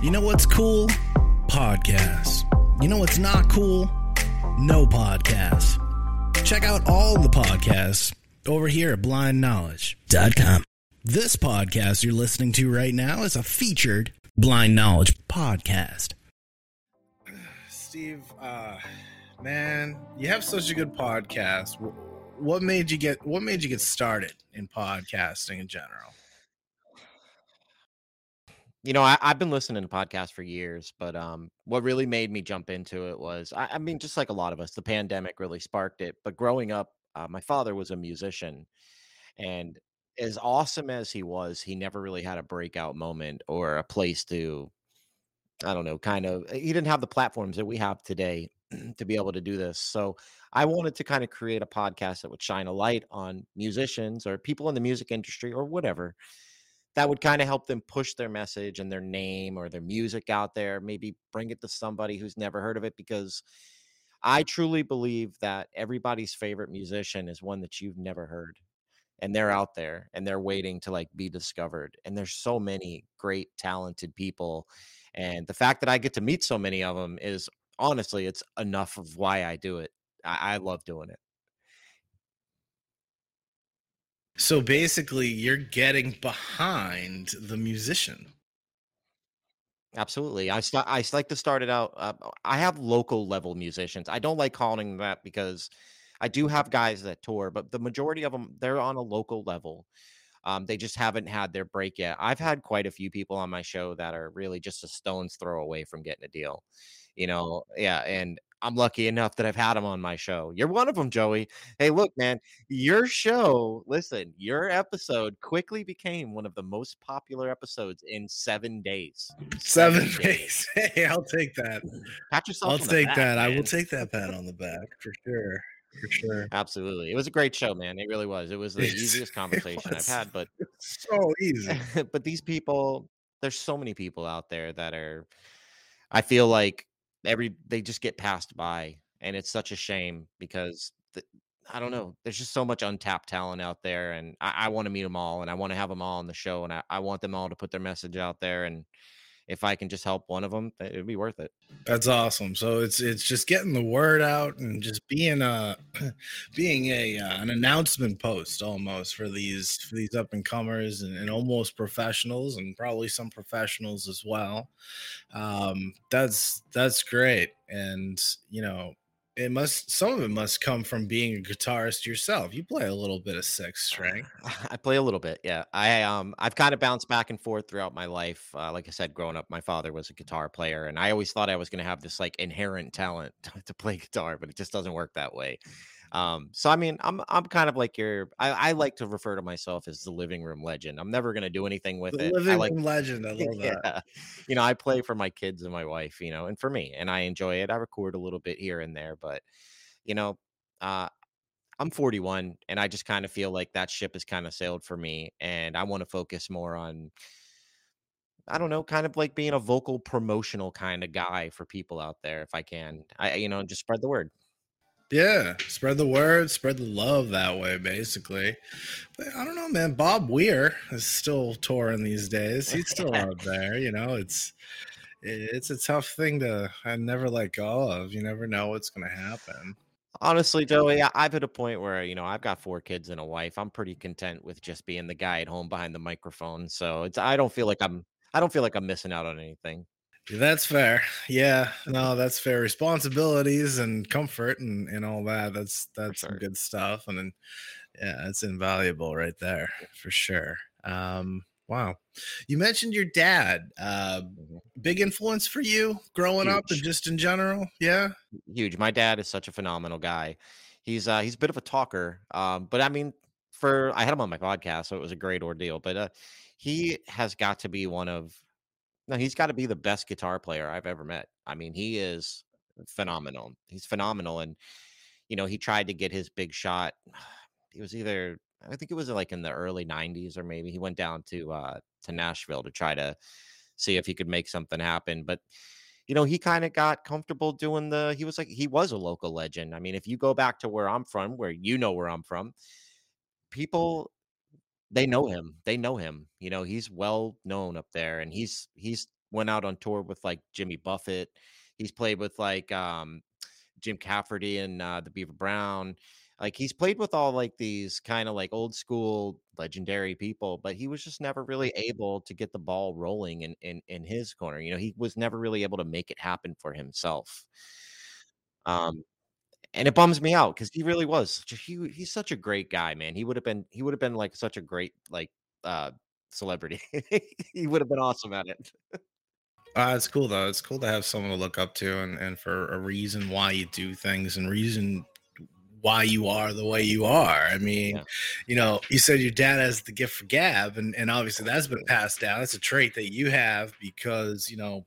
You know what's cool? Podcasts. You know what's not cool? No podcasts. Check out all the podcasts over here at blindknowledge.com. This podcast you're listening to right now is a featured Blind Knowledge podcast. Steve, uh, man, you have such a good podcast. What made you get what made you get started in podcasting in general? You know, I, I've been listening to podcasts for years, but um, what really made me jump into it was, I, I mean, just like a lot of us, the pandemic really sparked it. But growing up, uh, my father was a musician, and as awesome as he was, he never really had a breakout moment or a place to, I don't know, kind of, he didn't have the platforms that we have today to be able to do this. So I wanted to kind of create a podcast that would shine a light on musicians or people in the music industry or whatever that would kind of help them push their message and their name or their music out there, maybe bring it to somebody who's never heard of it because I truly believe that everybody's favorite musician is one that you've never heard and they're out there and they're waiting to like be discovered and there's so many great talented people and the fact that I get to meet so many of them is honestly it's enough of why I do it. I, I love doing it. So basically, you're getting behind the musician. Absolutely. I st- I like to start it out. Uh, I have local level musicians. I don't like calling them that because I do have guys that tour, but the majority of them they're on a local level. Um, they just haven't had their break yet. I've had quite a few people on my show that are really just a stone's throw away from getting a deal. You know, yeah, and I'm lucky enough that I've had them on my show. You're one of them, Joey. Hey, look, man, your show, listen, your episode quickly became one of the most popular episodes in seven days. Seven days. Hey, I'll take that. Pat yourself. I'll on the take back, that. I will take that pat on the back for sure. For sure. Absolutely. It was a great show, man. It really was. It was the easiest conversation I've had, but So easy. but these people, there's so many people out there that are I feel like every they just get passed by and it's such a shame because the, I don't know. There's just so much untapped talent out there, and I, I want to meet them all, and I want to have them all on the show, and I, I want them all to put their message out there. And if I can just help one of them, it'd be worth it. That's awesome. So it's it's just getting the word out and just being a being a uh, an announcement post almost for these for these up and comers and, and almost professionals and probably some professionals as well. Um, that's that's great, and you know it must some of it must come from being a guitarist yourself. You play a little bit of six string. I play a little bit, yeah. I um I've kind of bounced back and forth throughout my life. Uh, like I said, growing up, my father was a guitar player, and I always thought I was going to have this like inherent talent to play guitar, but it just doesn't work that way. Um, so I mean, I'm I'm kind of like your. I, I like to refer to myself as the living room legend. I'm never going to do anything with The it. Living like room legend. I love that. yeah. You know, I play for my kids and my wife, you know, and for me, and I enjoy it. I record a little bit here and there, but you know, uh, I'm 41 and I just kind of feel like that ship has kind of sailed for me and I want to focus more on I don't know, kind of like being a vocal promotional kind of guy for people out there if I can. I you know, just spread the word. Yeah, spread the word, spread the love that way, basically. But I don't know, man. Bob Weir is still touring these days. He's still out there. You know, it's it's a tough thing to I never let go of. You never know what's going to happen. Honestly, Joey, I've hit a point where, you know, I've got four kids and a wife. I'm pretty content with just being the guy at home behind the microphone. So it's I don't feel like I'm I don't feel like I'm missing out on anything. That's fair. Yeah, no, that's fair. Responsibilities and comfort and and all that. That's that's some good stuff. And then yeah, that's invaluable right there for sure. Um, wow. You mentioned your dad. Uh, Mhm. big influence for you growing up and just in general. Yeah. huge. My dad is such a phenomenal guy. He's uh he's a bit of a talker. Um, but I mean, for I had him on my podcast, so it was a great ordeal. But uh he has got to be one of no, he's got to be the best guitar player I've ever met. I mean, he is phenomenal. He's phenomenal. And you know, he tried to get his big shot. It was either I think it was like in the early 90s or maybe he went down to uh to Nashville to try to see if he could make something happen. But you know, he kind of got comfortable doing the he was like he was a local legend. I mean, if you go back to where I'm from, where you know where I'm from, people they know him. They know him. You know, he's well known up there and he's he's went out on tour with like Jimmy Buffett. He's played with like um Jim Cafferty and uh, the Beaver Brown. Like he's played with all like these kind of like old school legendary people, but he was just never really able to get the ball rolling in in in his corner. You know, he was never really able to make it happen for himself. Um, and it bums me out because he really was such a he he's such a great guy, man. He would have been he would have been like such a great like uh celebrity. he would have been awesome at it. Uh, it's cool though. It's cool to have someone to look up to and, and for a reason why you do things and reason why you are the way you are. I mean, Yeah. you know, you said your dad has the gift for gab, and, and obviously that's been passed down. That's a trait that you have because, you know,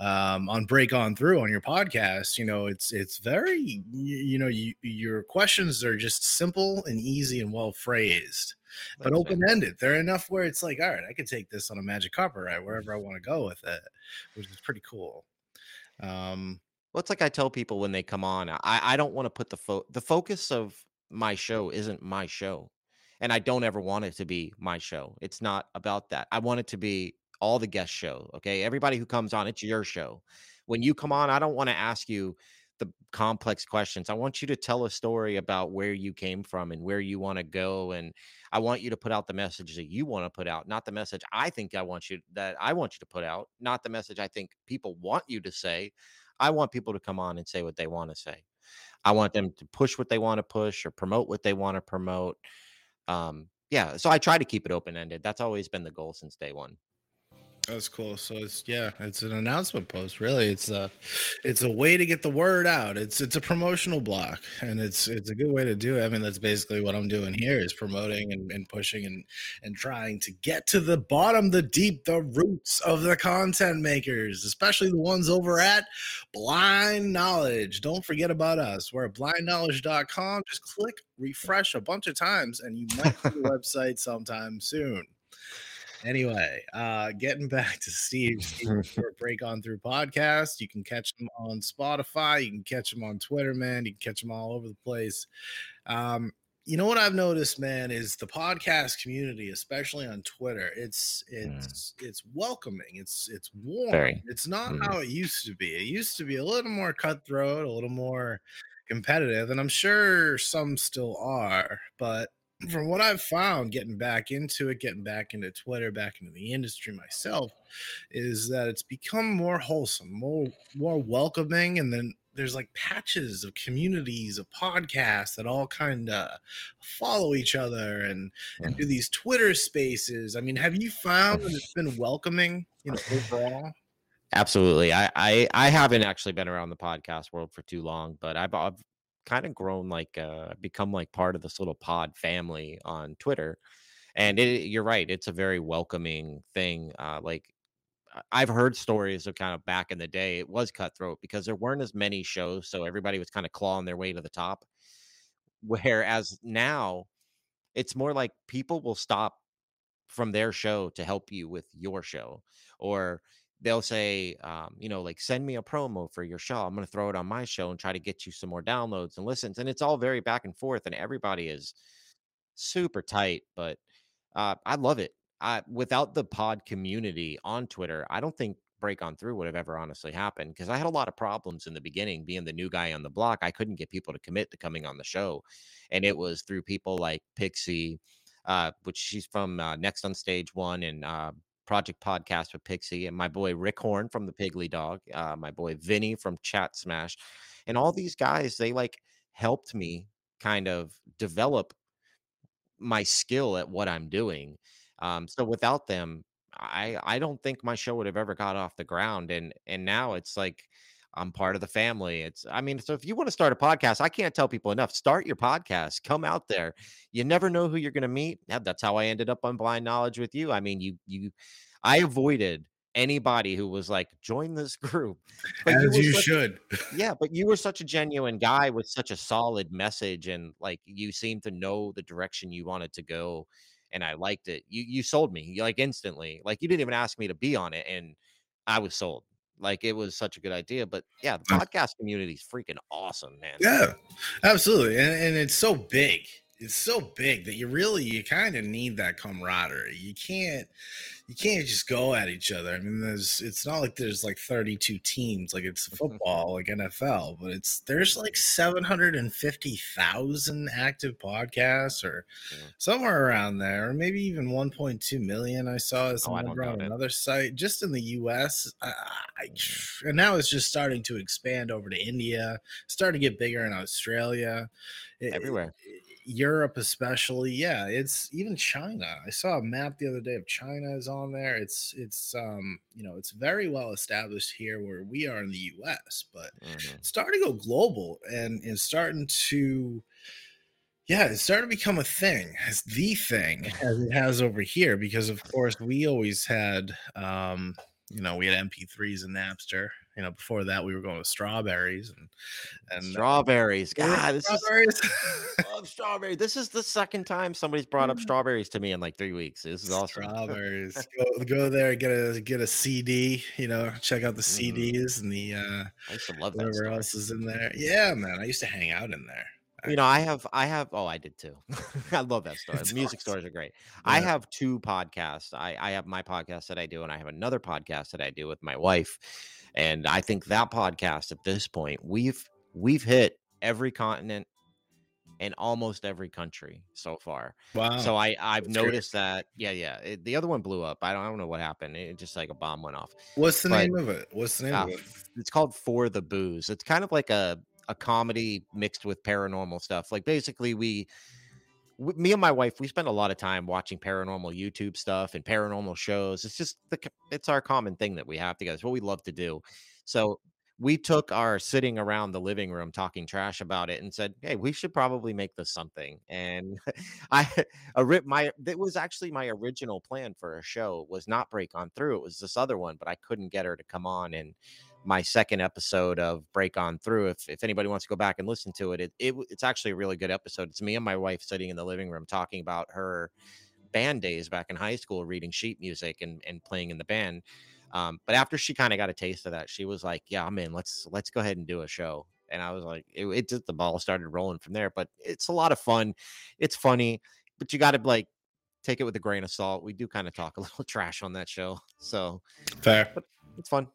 um, on Break On Through on your podcast, you know, it's it's very, you, know, you, your questions are just simple and easy and well phrased, but open ended. They're enough where it's like, all right, I could take this on a magic carpet ride wherever I want to go with it, which is pretty cool. Um, Well, it's like I tell people when they come on, I I don't want to put the fo- the focus of my show isn't my show. And I don't ever want it to be my show. It's not about that. I want it to be all the guest show. Okay. Everybody who comes on, it's your show. When you come on, I don't want to ask you the complex questions. I want you to tell a story about where you came from and where you want to go. And I want you to put out the message that you want to put out, not the message I think I want you that I want you to put out, not the message I think people want you to say I want people to come on and say what they want to say. I want them to push what they want to push or promote what they want to promote. Um, yeah, so I try to keep it open ended. That's always been the goal since day one. That's cool. So it's yeah, it's an announcement post. Really, it's a it's a way to get the word out. It's it's a promotional block, and it's it's a good way to do it. I mean, that's basically what I'm doing here is promoting and, and pushing and and trying to get to the bottom, the deep, the roots of the content makers, especially the ones over at Blind Knowledge. Don't forget about us. We're at blindknowledge.com. Just click refresh a bunch of times, and you might see the website sometime soon. Anyway, uh, getting back to Steve, Steve for Break On Through podcast. You can catch him on Spotify. You can catch him on Twitter, man. You can catch him all over the place. Um, you know what I've noticed, man, is the podcast community, especially on Twitter. It's it's it's welcoming. It's it's warm. Very. It's not Mm. how it used to be. It used to be a little more cutthroat, a little more competitive, and I'm sure some still are, but from what I've found, getting back into it, getting back into Twitter, back into the industry myself, is that it's become more wholesome, more more welcoming, and then there's like patches of communities of podcasts that all kind of follow each other and, and do these Twitter spaces. I mean, have you found that it's been welcoming, you know, overall? Absolutely. I, I I haven't actually been around the podcast world for too long, but I've I've kind of grown like uh become like part of this little pod family on Twitter. And it, you're right, it's a very welcoming thing. Uh like I've heard stories of kind of back in the day, it was cutthroat because there weren't as many shows, so everybody was kind of clawing their way to the top. Whereas now it's more like people will stop from their show to help you with your show or they'll say um, you know like send me a promo for your show. I'm going to throw it on my show and try to get you some more downloads and listens. And it's all very back and forth and everybody is super tight but uh, i love it. I, without the pod community on twitter i don't think break on through would have ever honestly happened because i had a lot of problems in the beginning being the new guy on the block. I couldn't get people to commit to coming on the show and it was through people like pixie uh, which she's from uh, Next on Stage One and uh, Project Podcast with Pixie, and my boy Rick Horn from the Piggly Dog, uh, my boy Vinny from Chat Smash, and all these guys they like helped me kind of develop my skill at what I'm doing. Um, so without them, I I don't think my show would have ever got off the ground. And and now it's like I'm part of the family. It's I mean, so if you want to start a podcast, I can't tell people enough. Start your podcast. Come out there. You never know who you're going to meet. That's how I ended up on Blind Knowledge with you. I mean, you you I avoided anybody who was like join this group. But you As you such should. yeah, but you were such a genuine guy with such a solid message and like you seemed to know the direction you wanted to go and I liked it. You you sold me like instantly. Like you didn't even ask me to be on it and I was sold. Like it was such a good idea. But yeah, the podcast community is freaking awesome, man. Yeah, absolutely. And, and it's so big. It's so big that you really you kind of need that camaraderie. You can't you can't just go at each other. I mean, there's it's not like there's like 32 teams like it's football like NFL, but it's there's like 750,000 active podcasts or yeah. somewhere around there, or maybe even 1.2 million. I saw as oh, on another site just in the U.S. I, I, and now it's just starting to expand over to India, starting to get bigger in Australia, everywhere. It, Europe, especially. Yeah, it's even China. I saw a map the other day of China is on there. It's it's um you know it's very well established here where we are in the U.S., but mm-hmm. starting to go global and is starting to yeah, it's starting to become a thing, as the thing as it has over here. Because of course we always had um you know we had MP3s and Napster you know, before that we were going with strawberries and and uh, strawberries. God, this strawberries. is love strawberries. This is the second time somebody's brought up strawberries to me in like three weeks. This is awesome. Strawberries. go, go there, get a get a CD. You know, check out the CDs mm. and the uh, I used to love whatever else is in there. Yeah, man, I used to hang out in there. You know, I have, I have. Oh, I did too. I love that store. It's Music awesome. stores are great. Yeah. I have two podcasts. I, I have my podcast that I do, and I have another podcast that I do with my wife. And I think that podcast at this point, we've we've hit every continent and almost every country so far. Wow. So I I've That's noticed great. that yeah yeah it, the other one blew up. I don't, I don't know what happened. It just like a bomb went off. What's the but, name of it? What's the name uh, of it? It's called For the Boos. It's kind of like a a comedy mixed with paranormal stuff. Like basically we me and my wife we spend a lot of time watching paranormal youtube stuff and paranormal shows it's just the it's our common thing that we have together it's what we love to do. So we took our sitting around the living room talking trash about it and said hey we should probably make this something and i a rip my it was actually my original plan for a show was not break on through it was this other one but i couldn't get her to come on and my second episode of Break On Through. If if anybody wants to go back and listen to it, it, it it's actually a really good episode. It's me and my wife sitting in the living room talking about her band days back in high school, reading sheet music and and playing in the band. Um, but after she kind of got a taste of that, she was like, "Yeah, I'm in. Let's let's go ahead and do a show." And I was like, it, it just the ball started rolling from there. But it's a lot of fun. It's funny, but you got to like take it with a grain of salt. We do kind of talk a little trash on that show, so fair. But it's fun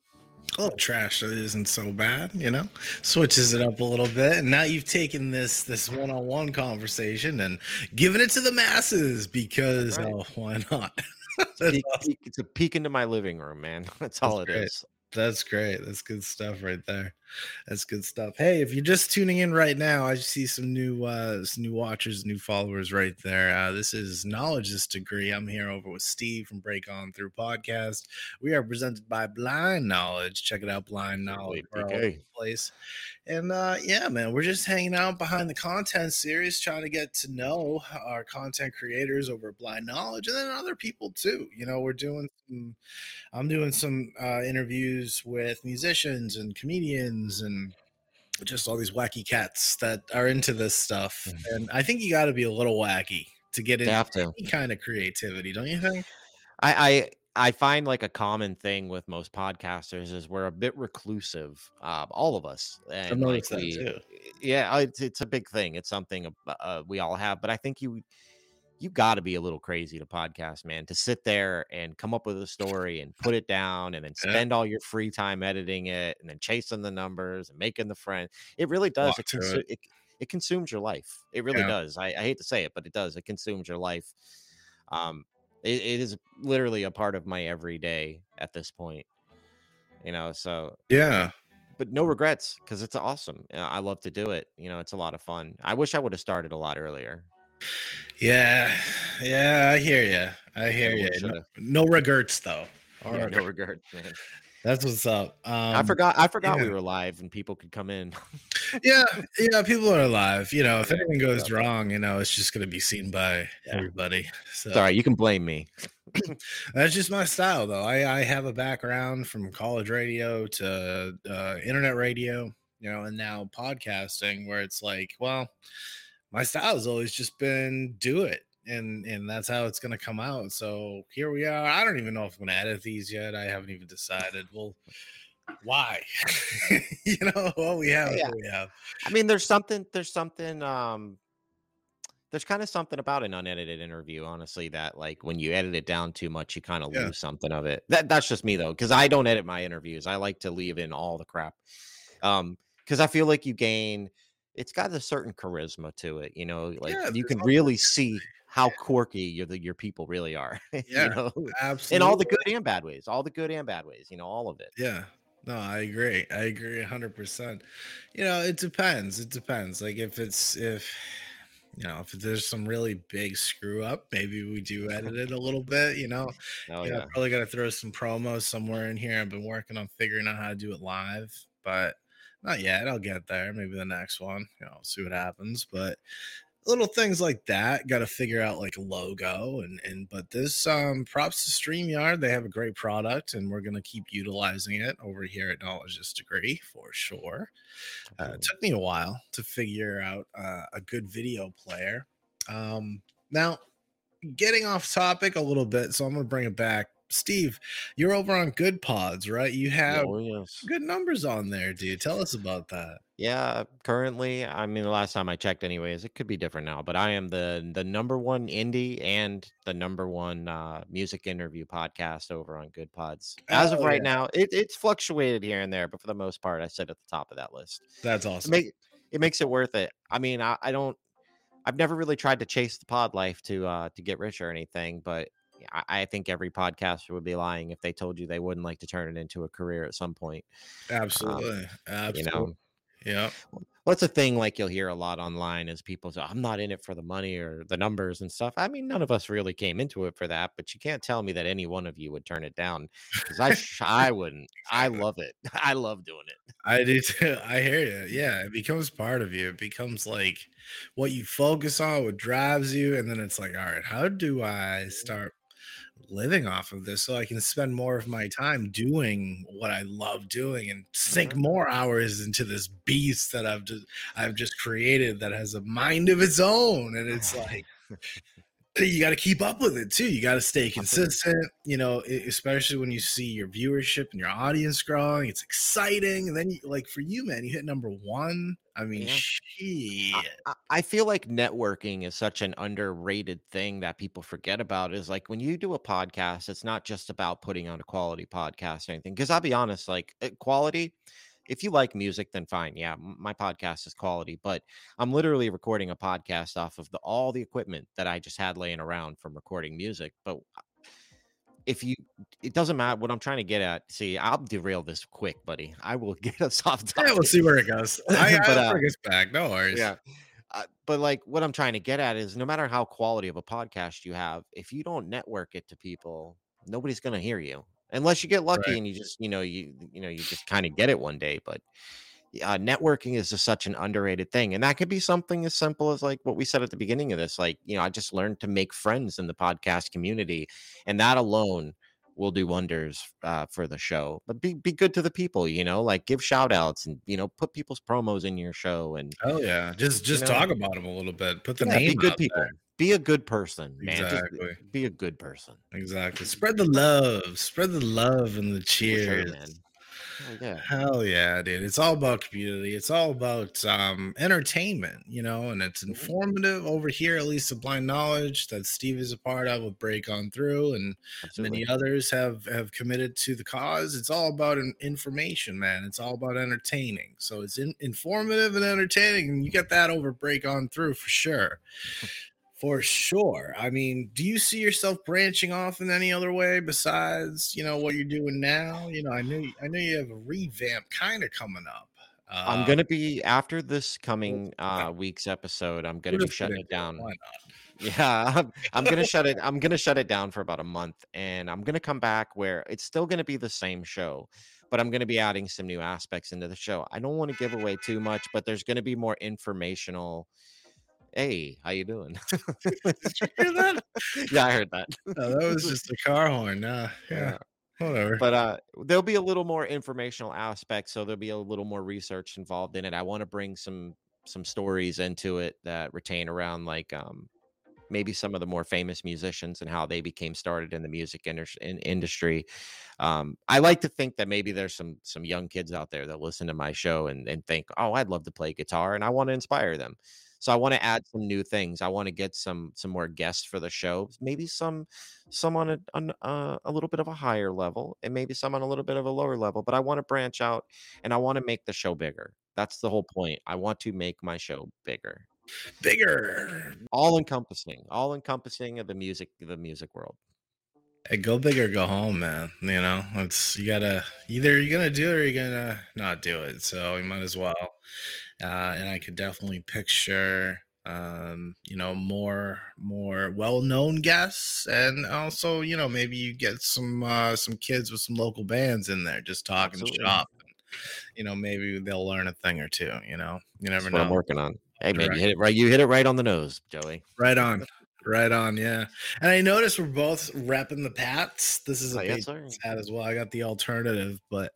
a little trash that isn't so bad, you know. Switches it up a little bit, and now you've taken this this one on one conversation and given it to the masses because right. oh, why not? it's, a peek, awesome. it's, a peek, into my living room, man. That's, That's all it great. is. That's great. That's good stuff right there. That's good stuff. Hey, if you're just tuning in right now, I see some new uh some new watchers, new followers right there. Uh, this is Knowledge This Degree. I'm here over with Steve from Break On Through Podcast. We are presented by Blind Knowledge. Check it out, Blind Knowledge. okay. Place. And uh yeah, man, we're just hanging out behind the content series, trying to get to know our content creators over Blind Knowledge and then other people too. You know, we're doing some I'm doing some uh interviews with musicians and comedians and just all these wacky cats that are into this stuff. Mm. And I think you got to be a little wacky to get into to. any kind of creativity, don't you think? I, I I find like a common thing with most podcasters is we're a bit reclusive, uh, all of us. And like we, yeah, it's, it's a big thing. It's something uh, we all have, but I think you you got to be a little crazy to podcast, man, to sit there and come up with a story and put it down and then spend yeah. all your free time editing it and then chasing the numbers and making the friend. It really does. It, consu- it. It, it, consumes your life. It really yeah. does. I, I, hate to say it, but it does. It consumes your life. Um, it, it is literally a part of my everyday at this point. You know, so yeah, but no regrets because it's awesome. I love to do it. You know, it's a lot of fun. I wish I would have started a lot earlier. Yeah, yeah, I hear you. I hear you. No, no, regrets though. Yeah, no regrets, man. That's what's up. Um, I forgot. I forgot yeah. we were live and people could come in. yeah, yeah, people are alive. You know, if anything goes wrong, you know, it's just going to be seen by yeah. everybody. So, Sorry, you can blame me. That's just my style, though. I, I have a background from college radio to uh, internet radio, you know, and now podcasting, where it's like, well, my style has always just been do it and and that's how it's going to come out so here we are i don't even know if i'm going to edit these yet i haven't even decided well why you know what we have yeah. we have i mean there's something there's something um there's kind of something about an unedited interview, honestly, that like when you edit it down too much, you kind of Yeah. lose something of it. That that's just me though, because I don't edit my interviews. I like to leave in all the crap. Um, because I feel like you gain it's got a certain charisma to it, you know, like Yeah, you can really see how quirky your the your people really are, you Yeah, know, in all the good and bad ways, all the good and bad ways, you know, all of it. Yeah. No, I agree. I agree 100%. You know, it depends. It depends. Like if it's if you know, if there's some really big screw up, maybe we do edit it a little bit, you know. Oh Yeah, yeah. probably got to throw some promos somewhere in here. I've been working on figuring out how to do it live, but not yet. I'll get there. Maybe the next one. You know, see what happens. But little things like that got to figure out like logo and and but this um props to StreamYard. They have a great product and we're gonna keep utilizing it over here at Knowledge Just Degree for sure. Uh, it took me a while to figure out uh, a good video player. Um, now getting off topic a little bit, so I'm gonna bring it back. Steve, you're over on Good Pods, right? You have oh yes. good numbers on there, dude. Tell us about that. Yeah, currently, I mean, the last time I checked, anyways, it could be different now, but I am the the number one indie and the number one uh, music interview podcast over on Good Pods. As of Oh right yeah, now, it, it's fluctuated here and there, but for the most part, I sit at the top of that list. that's It awesome. make it makes it worth it. I mean, I, I don't, I've never really tried to chase the pod life to uh to get rich or anything, but I, I think every podcaster would be lying if they told you they wouldn't like to turn it into a career at some point. Um, Absolutely, you know, Yeah. What's a thing like you'll hear a lot online is people say, I'm not in it for the money or the numbers and stuff. I mean, none of us really came into it for that, but you can't tell me that any one of you would turn it down because I, I wouldn't. I love it. I love doing it. I do too. I hear you. Yeah, it becomes part of you. It becomes like what you focus on, what drives you, and then it's like, all right, how do I start living off of this so I can spend more of my time doing what I love doing and sink Mhm. more hours into this beast that I've just I've just created that has a mind of its own. And it's like you got to keep up with it too. You got to stay consistent, you know, especially when you see your viewership and your audience growing. It's exciting. And then, you, like for you, man, you hit number one. I mean, Yeah. shit. I, I feel like networking is such an underrated thing that people forget about. Is like when you do a podcast, it's not just about putting on a quality podcast or anything. Because I'll be honest, like uh, quality, if you like music, then fine. Yeah, my podcast is quality, but I'm literally recording a podcast off of the all the equipment that I just had laying around from recording music. But if you, it doesn't matter what I'm trying to get at. See, I'll derail this quick, buddy. I will get us off Yeah, we'll see where it goes. I, but I'll uh, bring us back. No worries. yeah. Uh, but like what I'm trying to get at is no matter how quality of a podcast you have, if you don't network it to people, nobody's going to hear you unless you get lucky Right. and you just, you know, you, you know, you just kind of get it one day. But uh, networking is just such an underrated thing. And that could be something as simple as like what we said at the beginning of this. Like, you know, I just learned to make friends in the podcast community. And that alone will do wonders uh, for the show. But be, be good to the people, you know, like give shout outs and, you know, put people's promos in your show and, Oh yeah. Just you just know, talk about them a little bit. Put the yeah, be name good out people. there. Be a good person, man. Just be a good person. Exactly. Spread the love. Spread the love and the sure, cheers. Oh, yeah. Hell yeah, dude. It's all about community. It's all about um entertainment, you know, and it's Mhm. informative over here, at least the blind knowledge that Steve is a part of with Break On Through and Absolutely. many others have have committed to the cause. It's all about in, information, man. It's all about entertaining. So it's in, informative and entertaining, and you get that over Break On Through for sure. For sure. I mean, do you see yourself branching off in any other way besides, you know, what you're doing now? You know, I know you, I know you have a revamp kind of coming up. I'm Uh, gonna be after this coming uh week's episode, I'm gonna be shutting it down. Why Yeah, I'm, I'm gonna shut it. I'm gonna shut it down for about a month, and I'm gonna come back where it's still gonna be the same show, but I'm gonna be adding some new aspects into the show. I don't want to give away too much, but there's gonna be more informational. Hey, how you doing? Did you hear that? yeah, I heard that. Oh, that was just a car horn. Uh, yeah, Yeah. whatever. but uh there'll be a little more informational aspect, so there'll be a little more research involved in it i want to bring some some stories into it that retain around like um maybe some of the more famous musicians and how they became started in the music indus- in, industry um i like to think that maybe there's some some young kids out there that listen to my show and, and think oh i'd love to play guitar and i want to inspire them So I want to add some new things. I want to get some some more guests for the show. Maybe some some on a on a, a little bit of a higher level, and maybe some on a little bit of a lower level. But I want to branch out, and I want to make the show bigger. That's the whole point. I want to make my show bigger, Bigger. all encompassing, all encompassing of the music the music world. Hey, go big or go home, man. You know, it's you gotta either you're gonna do it or you're gonna not do it. So you might as well. Uh, and I could definitely picture, um, you know, more more well known guests, and also you know maybe you get some uh, some kids with some local bands in there just talking Absolutely. shop. You know, maybe they'll learn a thing or two. You know, you never That's what I'm working on. Hey man, you hit it right. You hit it right on the nose, Joey. Right on. Right on, yeah. And I noticed we're both repping the Pats. This is a Oh, yes. As well. I got the alternative, but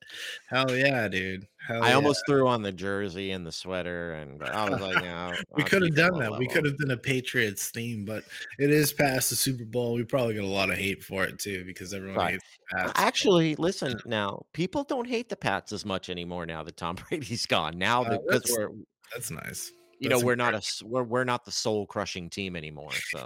hell yeah, dude. Hell I yeah. almost threw on the jersey and the sweater, and I was like, know, we could have done that. We could have done a Patriots theme, but it is past the Super Bowl. We probably get a lot of hate for it too because everyone Right. hates the Pats. Actually, listen now. People don't hate the Pats as much anymore now that Tom Brady's gone. Now Uh, because we're That's nice. You know we're not a we're we're not the soul crushing team anymore. So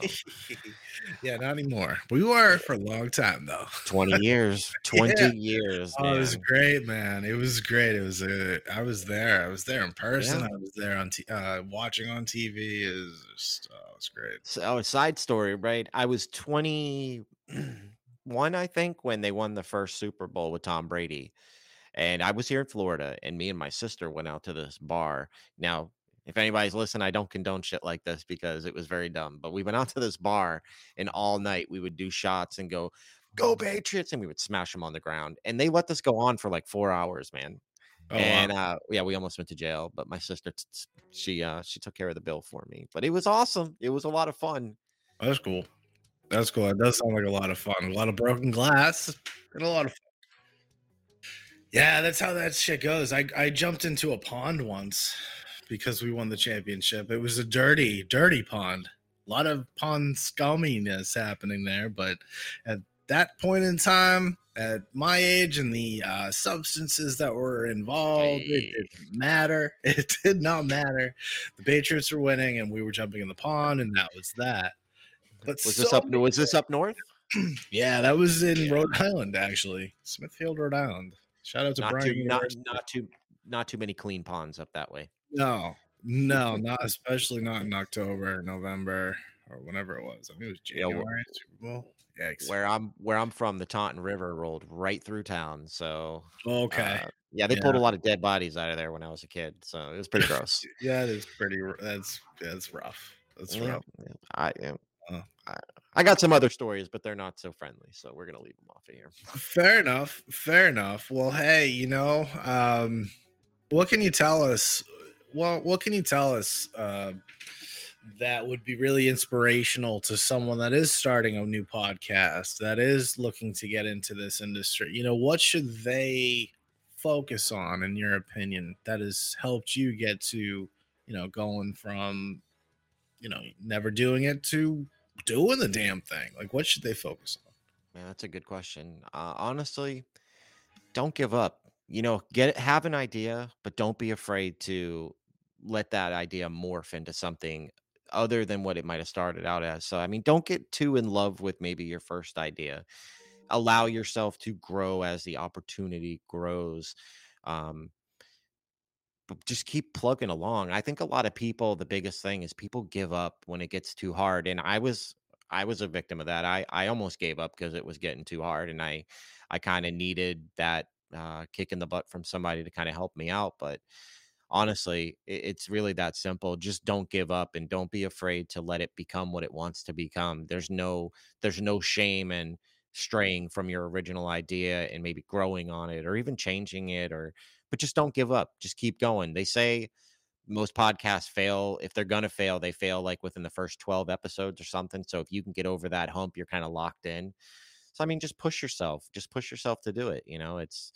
yeah, not anymore. We were for a long time though. twenty years, twenty Yeah. years, Oh, it was great, man. It was great. It was a. I was there. I was there in person. Yeah. I was there on t- uh, watching on TV. It was just. Oh, it was great. So, oh, side story, right? I was 21, I think, when they won the first Super Bowl with Tom Brady. And I was here in Florida, and me and my sister went out to this bar. Now, if anybody's listening, I don't condone shit like this because it was very dumb. But we went out to this bar, and all night we would do shots and go, "Go Patriots!" and we would smash them on the ground. And they let this go on for like four hours, man. Oh, and wow. uh, yeah, we almost went to jail. But my sister, she uh, she took care of the bill for me. But it was awesome. It was a lot of fun. that's cool. That's cool. It does sound like a lot of fun. A lot of broken glass and a lot of fun. Yeah, that's how that shit goes. I I jumped into a pond once because we won the championship. It was a dirty, dirty pond. A lot of pond scumminess happening there, but at that point in time, at my age and the uh, substances that were involved, Hey. it didn't matter. It did not matter. The Patriots were winning, and we were jumping in the pond, and that was that. But Was this up? Was this up north? yeah, that was in Yeah. Rhode Island, actually. Smithfield, Rhode Island. Shout out to Not Brian. too not not too not too many clean ponds up that way. No, no, not especially not in October, November, or whenever it was. I mean, it was Yeah, January. Super Bowl. Yikes. Where I'm where I'm from, the Taunton River rolled right through town. So okay. uh, yeah, they pulled a lot of dead bodies out of there when I was a kid. So it was pretty gross. yeah, it is pretty. That's that's rough. That's Yeah, rough. yeah. I, yeah, Uh. I I got some other stories, but they're not so friendly. So we're gonna leave them off of here. Fair enough. Fair enough. Well, hey, you know, um, what can you tell us? Well, what can you tell us uh, that would be really inspirational to someone that is starting a new podcast, that is looking to get into this industry? You know, what should they focus on, in your opinion, that has helped you get to, you know, going from, you know, never doing it to doing the damn thing? Like, what should they focus on? Yeah, that's a good question. Uh, honestly, don't give up. You know, get have an idea, but don't be afraid to let that idea morph into something other than what it might have started out as. So, I mean, don't get too in love with maybe your first idea. Allow yourself to grow as the opportunity grows. Um, but just keep plugging along. I think a lot of people, the biggest thing is people give up when it gets too hard. And I was I was a victim of that. I I almost gave up because it was getting too hard and I I kind of needed that uh kick in the butt from somebody to kind of help me out. But honestly, it, it's really that simple. Just don't give up and don't be afraid to let it become what it wants to become. There's no there's no shame in straying from your original idea and maybe growing on it or even changing it or but just don't give up. Just keep going. They say most podcasts fail. If they're going to fail, they fail like within the first 12 episodes or something. So if you can get over that hump, you're kind of locked in. So, I mean, just push yourself. Just push yourself to do it. You know, it's,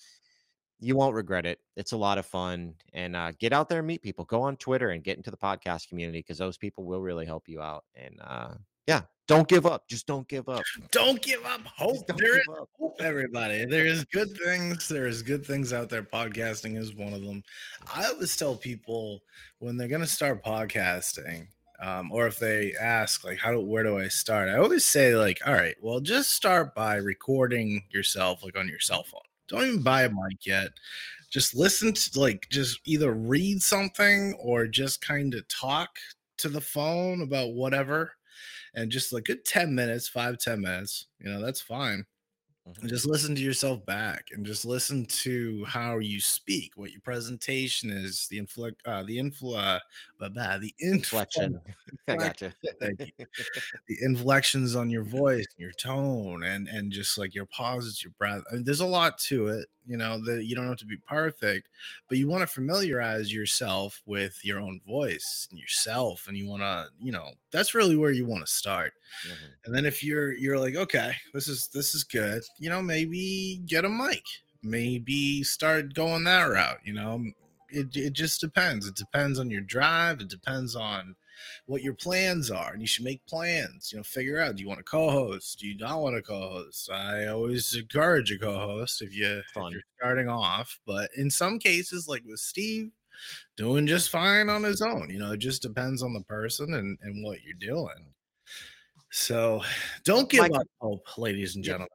you won't regret it. It's a lot of fun. And uh, get out there and meet people. Go on Twitter and get into the podcast community because those people will really help you out. And uh, yeah, don't give up. Just don't give up. Don't give up hope. Don't There is give up. hope, everybody. There is good things. There is good things out there. Podcasting is one of them. I always tell people when they're going to start podcasting, um, or if they ask like how do where do i start? I always say like all right well just start by recording yourself like on your cell phone. Don't even buy a mic yet. Just listen to like just either read something or just kind of talk to the phone about whatever and just like good 10 minutes five ten minutes you know that's fine and Mhm. just listen to yourself back and just listen to how you speak what your presentation is the inflict uh the influ uh, blah, blah, the inflection. I gotcha. thank you the inflections on your voice your tone and and just like your pauses your breath I mean, there's a lot to it you know that you don't have to be perfect but you want to familiarize yourself with your own voice and yourself and you want to you know that's really where you want to start Mhm. and then if you're you're like okay this is this is good you know maybe get a mic maybe start going that route you know it, it just depends it depends on your drive it depends on what your plans are and you should make plans you know figure out do you want to co-host? Do you not want to co-host? I always encourage a co-host if you, if you're starting off but in some cases like with steve doing just fine on his own you know it just depends on the person and and what you're doing. So don't give Mike- up hope ladies and gentlemen.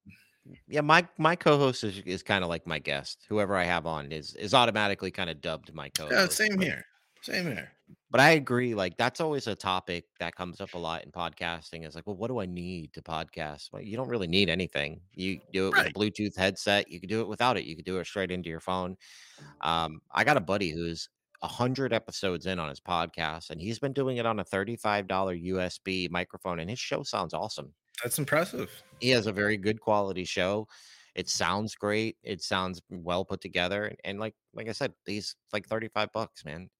Yeah, my my co-host is, is kind of like my guest. Whoever I have on is is automatically kind of dubbed my co-host. yeah same but- here same here But I agree. Like that's always a topic that comes up a lot in podcasting. Is like, well, what do I need to podcast? Well, you don't really need anything. You do it with a Bluetooth headset. You can do it without it. You can do it straight into your phone. Um, I got a buddy who's a hundred episodes in on his podcast, and he's been doing it on a thirty-five dollar USB microphone, and his show sounds awesome. that's impressive He has a very good quality show. It sounds great. It sounds well put together, and, and like like I said, these like thirty-five bucks, man.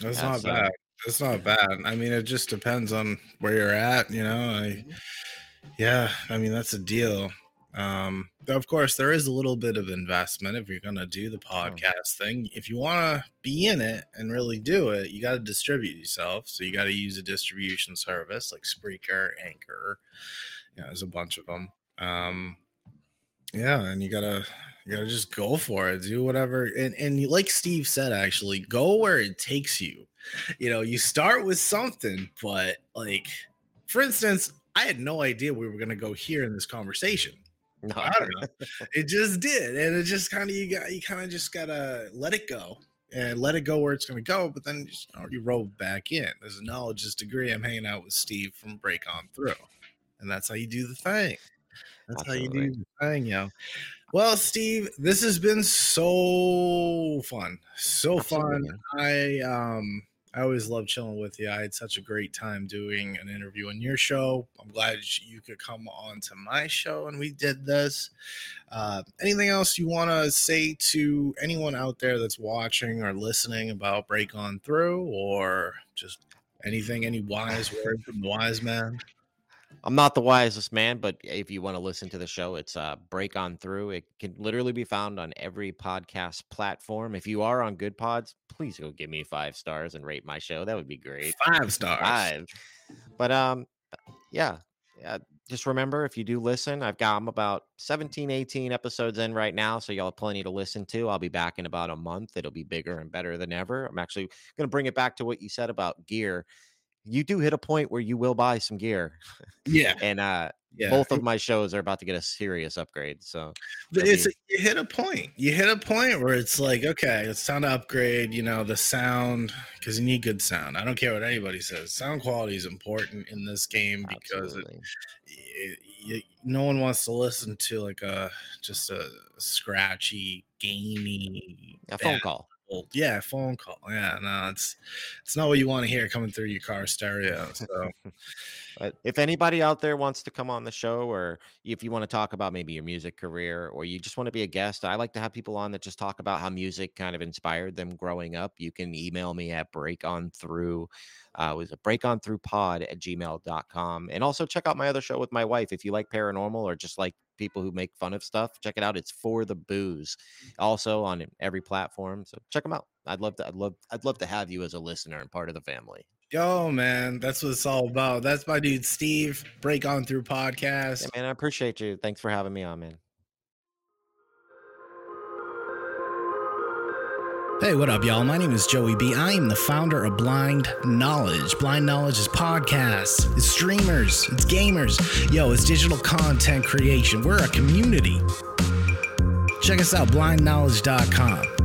That's Yeah, not so- bad. That's not bad. I mean, it just depends on where you're at, you know. I, Mhm. yeah, I mean that's a deal. Um, of course, there is a little bit of investment if you're gonna do the podcast thing. If you want to be in it and really do it, you got to distribute yourself. So you got to use a distribution service like Spreaker, Anchor. You know, there's a bunch of them. Um, yeah, and you gotta you gotta just go for it. Do whatever, and and like Steve said, actually, go where it takes you. You know, you start with something, but like, for instance, I had no idea we were gonna go here in this conversation. No, I don't know. It just did, and it just kind of you got you kind of just gotta let it go and let it go where it's gonna go. But then just, you, know, you roll back in. There's a knowledge degree. I'm hanging out with Steve from Break On Through, and that's how you do the thing. That's how you do the thing, yo. Well, Steve, this has been so fun, so fun. I um I always love chilling with you. I had such a great time doing an interview on your show. I'm glad you could come on to my show and we did this. Uh, anything else you want to say to anyone out there that's watching or listening about Break On Through or just anything, any wise word from the wise man? I'm not the wisest man, but if you want to listen to the show, it's uh break on through. It can literally be found on every podcast platform. If you are on Good Pods, please go give me five stars and rate my show. That would be great. Five stars. Five. But um yeah. Yeah, just remember if you do listen, I've got I'm about 17, 18 episodes in right now, so y'all have plenty to listen to. I'll be back in about a month. It'll be bigger and better than ever. I'm actually going to bring it back to what you said about gear. You do hit a point where you will buy some gear, Yeah. and uh, Yeah. both of my shows are about to get a serious upgrade. So it's you hit a point. You hit a point where it's like, okay, it's time to upgrade. You know, the sound because you need good sound. I don't care what anybody says. Sound quality is important in this game because it, it, you, no one wants to listen to like a just a scratchy, gamey a phone bad call. Yeah, phone call. Yeah, no, it's it's not what you want to hear coming through your car stereo. So if anybody out there wants to come on the show, or if you want to talk about maybe your music career, or you just want to be a guest, I like to have people on that just talk about how music kind of inspired them growing up. You can email me at breakonthrough. Uh, it was a break on through pod at gmail.com. And also check out my other show with my wife. If you like paranormal or just like people who make fun of stuff, check it out. It's for the boos. Mm. Also on every platform. So check them out. I'd love to I'd love I'd love to have you as a listener and part of the family. yo, man, that's what it's all about. That's my dude Steve. Break on through podcast. Yeah, man, I appreciate you. Thanks for having me on, man. Hey, what up, y'all? My name is Joey B. I am the founder of Blind Knowledge. Blind Knowledge is podcasts, it's streamers, it's gamers. Yo, it's digital content creation. We're a community. Check us out, blindknowledge.com.